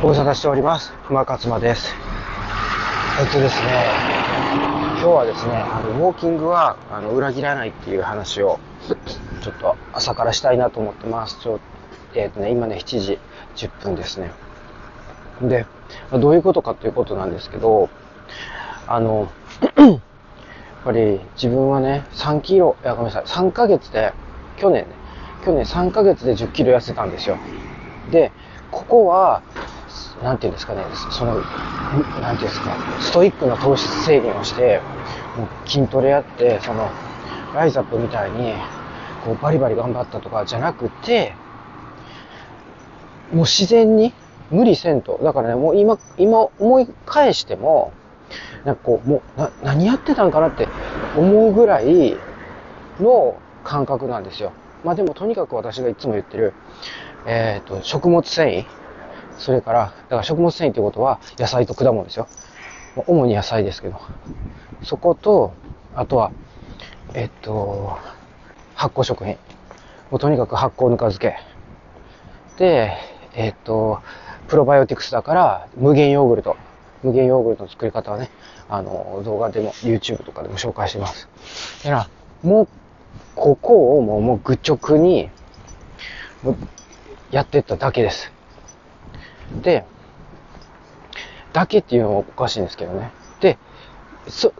ご無沙汰しております。熊勝間です。えっとですね、今日はですね、あの、ウォーキングは、あの、裏切らないっていう話を、ちょっと朝からしたいなと思ってます。ちょえっとね、今ね、7時10分ですね。で、どういうことかということなんですけど、あの、やっぱり自分はね、3キロ、いやごめんなさい、3ヶ月で、去年ね、去年3ヶ月で10キロ痩せたんですよ。で、ここは、なんていうんですかね、その、なんていうんですか、ストイックな糖質制限をして、もう筋トレやって、その、ライズアップみたいに、こうバリバリ頑張ったとかじゃなくて、もう自然に無理せんと。だからね、もう今、今思い返しても、なんかこう、もう、な、何やってたんかなって思うぐらいの感覚なんですよ。まあでもとにかく私がいつも言ってる、えっ、ー、と、食物繊維。それから、だから食物繊維ってことは野菜と果物ですよ。主に野菜ですけど。そこと、あとは、えっと、発酵食品。もうとにかく発酵ぬか漬け。で、えっと、プロバイオティクスだから無限ヨーグルト。無限ヨーグルトの作り方はね、あの、動画でも YouTube とかでも紹介してます。だから、もう、ここをもう、もう愚直に、やってっただけです。で、だけっていうのはおかしいんですけどね。で、そ、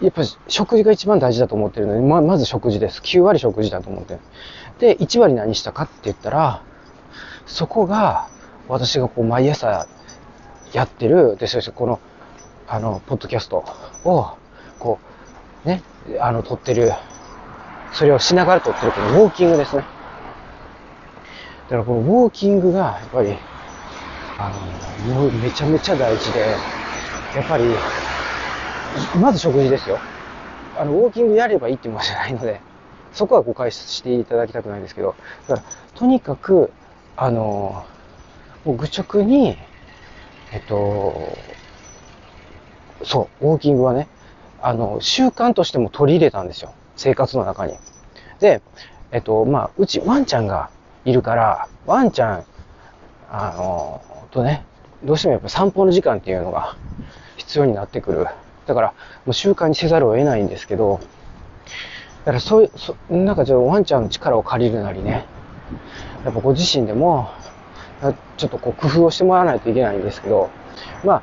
やっぱり食事が一番大事だと思ってるので、ま、まず食事です。9割食事だと思ってる。で、1割何したかって言ったら、そこが、私がこう毎朝やってる、で、そしてこの、あの、ポッドキャストを、こう、ね、あの、撮ってる、それをしながら撮ってるこのウォーキングですね。だからこのウォーキングが、やっぱり、あの、もうめちゃめちゃ大事で、やっぱり、まず食事ですよ。あの、ウォーキングやればいいってものじゃないので、そこは誤解していただきたくないんですけど、だから、とにかく、あの、もう愚直に、えっと、そう、ウォーキングはね、あの、習慣としても取り入れたんですよ。生活の中に。で、えっと、まあ、うちワンちゃんがいるから、ワンちゃん、あの、とね、どうしてもやっぱ散歩の時間っていうのが必要になってくる。だから、もう習慣にせざるを得ないんですけど、だからそういう、そなんかちょっとワンちゃんの力を借りるなりね、やっぱご自身でも、ちょっとこう工夫をしてもらわないといけないんですけど、ま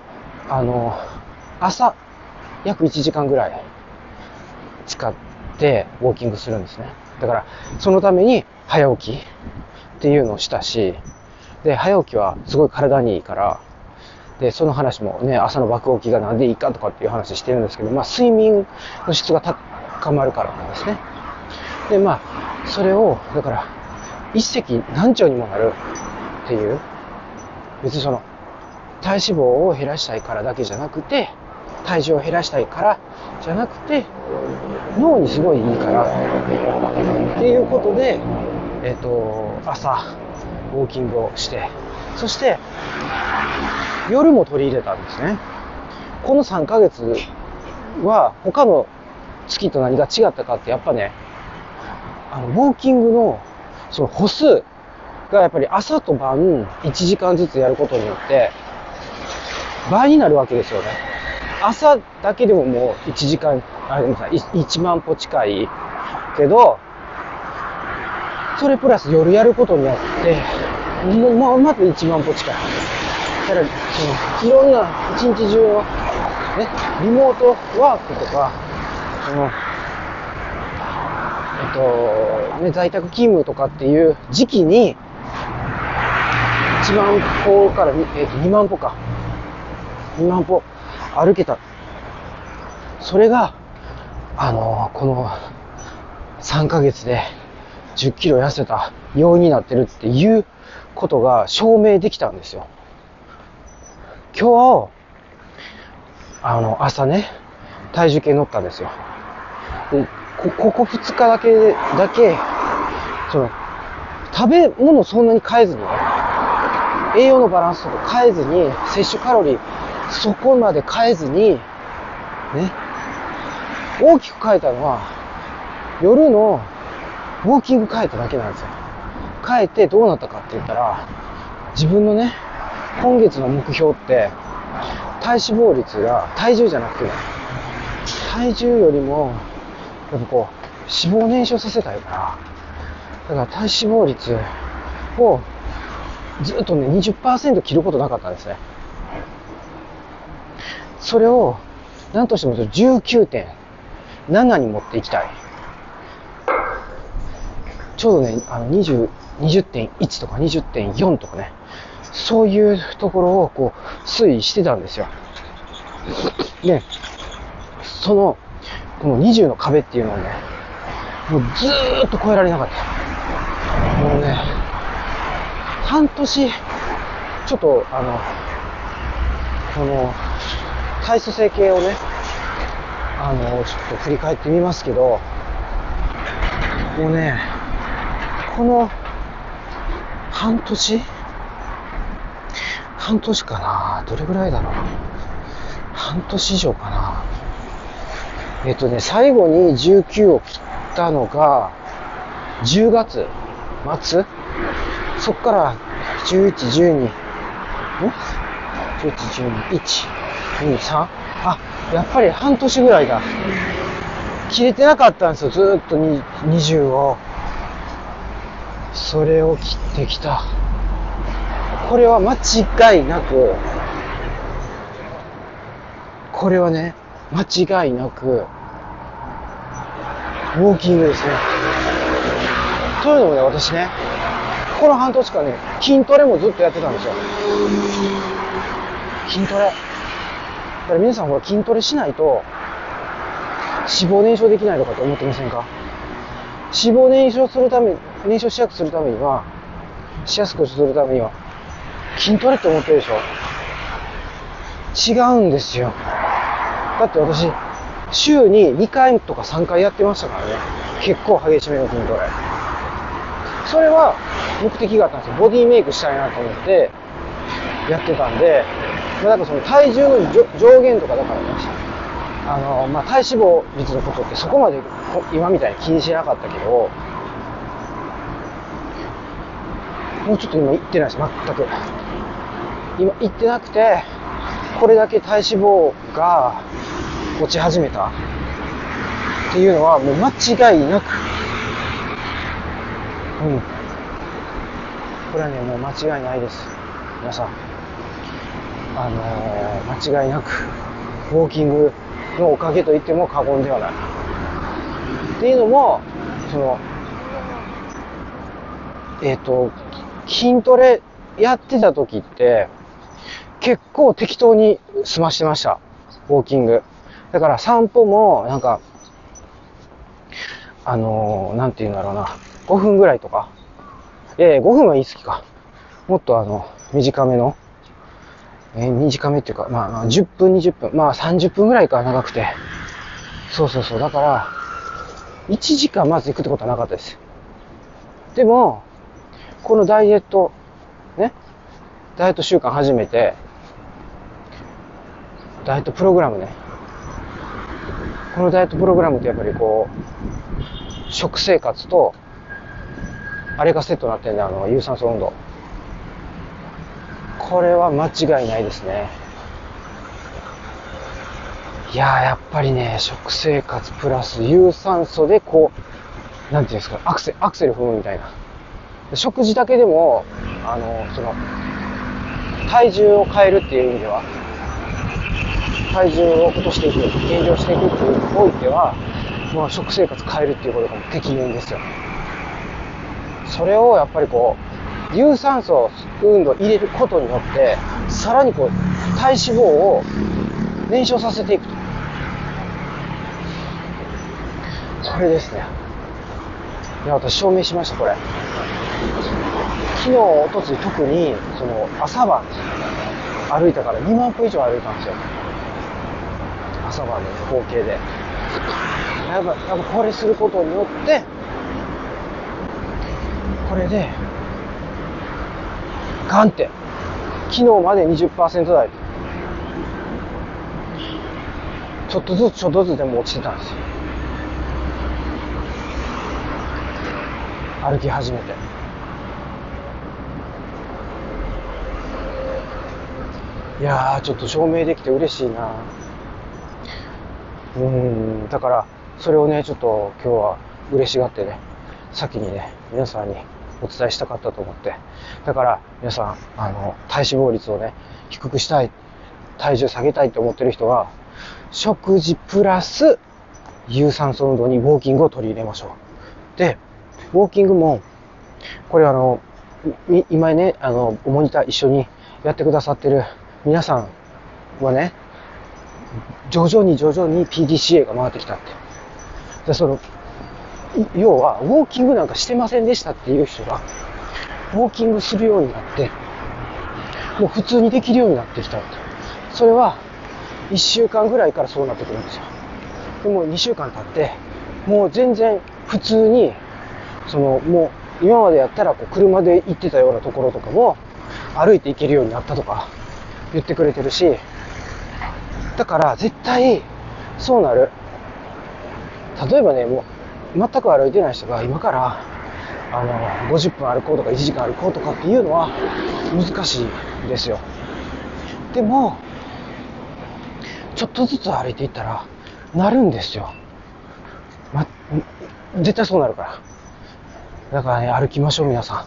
あ、あの、朝、約1時間ぐらい使ってウォーキングするんですね。だから、そのために早起きっていうのをしたし、で、早起きはすごい体にいいから、で、その話もね、朝の爆起きがなんでいいかとかっていう話してるんですけど、まあ、睡眠の質が高まるからなんですね。で、まあ、それを、だから、一石何鳥にもなるっていう、別にその、体脂肪を減らしたいからだけじゃなくて、体重を減らしたいからじゃなくて、脳にすごいいいから、っていうことで、えっ、ー、と、朝、ウォーキングをして、そして、夜も取り入れたんですね。この3ヶ月は他の月と何が違ったかってやっぱね、あの、ウォーキングのその歩数がやっぱり朝と晩1時間ずつやることによって倍になるわけですよね。朝だけでももう1時間、あ、ごめんなさい、1万歩近いけど、それプラス夜やることによって、まあ、まず1万歩近い。だから、その、いろんな一日中の、ね、リモートワークとか、その、えっと、ね、在宅勤務とかっていう時期に、1万歩から、えっと、2万歩か。2万歩歩けた。それが、あの、この3ヶ月で10キロ痩せた要因になってるっていうことが証明できたんですよ。今日、あの、朝ね、体重計乗ったんですよ。で、こ、ここ2日だけ、だけ、その、食べ物そんなに変えずに、栄養のバランスとか変えずに、摂取カロリーそこまで変えずに、ね、大きく変えたのは、夜のウォーキング変えただけなんですよ。変えてどうなったかって言ったら、自分のね、今月の目標って、体脂肪率が、体重じゃなくて、体重よりも、やっぱこう、脂肪燃焼させたいから、だから体脂肪率をずっとね、20%切ることなかったんですね。それを、なんとしても19.7に持っていきたい。ちょうどね、あの20、20.1とか20.4とかね、そういうところをこう推移してたんですよ。で、その、この20の壁っていうのをね、もうずーっと超えられなかった。もうね、半年、ちょっとあの、この、体組成計をね、あの、ちょっと振り返ってみますけど、もうね、この、半年？半年かな。どれぐらいだろう？半年以上かな。えっとね、最後に19を切ったのが、10月末？そっから 11,12,11,12,1,2,3? あ、やっぱり半年ぐらいだ。切れてなかったんですよ、ずっと20を。それを切ってきた。これは間違いなく、これはね、間違いなく、ウォーキングですね。というのもね、私ね、この半年間ね、筋トレもずっとやってたんですよ。筋トレ。だから皆さんほら筋トレしないと、脂肪燃焼できないとかって思ってませんか？脂肪燃焼するため、燃焼しやすくするためには、しやすくするためには、筋トレって思ってるでしょ違うんですよ。だって私、週に2回とか3回やってましたからね。結構激しめの筋トレ。それは目的があったんですよ。ボディメイクしたいなと思ってやってたんで、まあ、なんかその体重の上限とかだからね、あの、まあ、体脂肪率のことってそこまで今みたいに気にしなかったけど、もうちょっと今言ってないです、全く。今言ってなくて、これだけ体脂肪が落ち始めたっていうのはもう間違いなく、うん。これはね、もう間違いないです。皆さん。あのー間違いなく、ウォーキングのおかげと言っても過言ではない。っていうのも、その、えっ、と、筋トレやってた時って、結構適当に済ましてました。ウォーキング。だから散歩も、なんか、あのーなんて言うんだろうな。5分ぐらいとか。いやいや、5分は言い過ぎか。もっとあの、短めの。えー短めっていうか、まあ、まあ、10分、20分。まあ、30分ぐらいか、長くて。そうそうそう。だから、1時間まず行くってことはなかったです。でも、このダイエット、ね？ダイエット習慣始めて、ダイエットプログラムね。このダイエットプログラムってやっぱりこう、食生活と、あれがセットになってるんで、あの、有酸素運動。これは間違いないですね。いやー、やっぱりね、食生活プラス有酸素でこう、なんていうんですか、アクセアクセル踏むみたいな。食事だけでも、あの、その、体重を変えるっていう意味では、体重を落としていく、減量していくっていうにおいては、まあ、食生活変えるっていうことがもう適任ですよ。それをやっぱりこう、有酸素運動を入れることによって、さらにこう、体脂肪を燃焼させていくと。これですね。いや、私証明しました、これ。昨日、おとつ特に、その、朝晩、歩いたから2万歩以上歩いたんですよ。朝晩の合計で。やっぱ、やっぱこれすることによって、これで、ガンって、昨日まで20%台。ちょっとずつちょっとずつでも落ちてたんですよ。歩き始めて。いやー、ちょっと証明できて嬉しいな。うーん、だから、それをね、ちょっと今日は嬉しがってね、先にね、皆さんにお伝えしたかったと思って。だから、皆さん、あの、体脂肪率をね、低くしたい、体重下げたいと思ってる人は、食事プラス、有酸素運動にウォーキングを取り入れましょう。で、ウォーキングも、これあの、今ね、あの、モニター一緒にやってくださってる皆さんはね、徐々に徐々に PDCA が回ってきたって。で、その、要は、ウォーキングなんかしてませんでしたっていう人が、ウォーキングするようになって、もう普通にできるようになってきたって。それは、1週間ぐらいからそうなってくるんですよ。でも2週間経って、もう全然普通に、その、もう今までやったらこう車で行ってたようなところとかも歩いて行けるようになったとか言ってくれてるし、だから絶対そうなる。例えばね、もう全く歩いてない人が今からあの50分歩こうとか1時間歩こうとかっていうのは難しいですよ。でも、ちょっとずつ歩いていったらなるんですよ。ま、絶対そうなるから。だからね、歩きましょう、皆さん。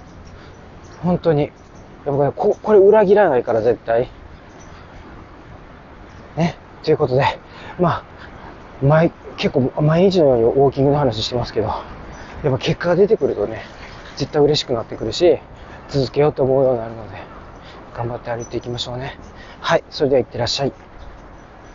本当に。やっぱここれ裏切らないから、絶対。ね。ということで、まあ、毎、結構毎日のようにウォーキングの話してますけど、やっぱ結果が出てくるとね、絶対嬉しくなってくるし、続けようと思うようになるので、頑張って歩いていきましょうね。はい。それでは行ってらっしゃい。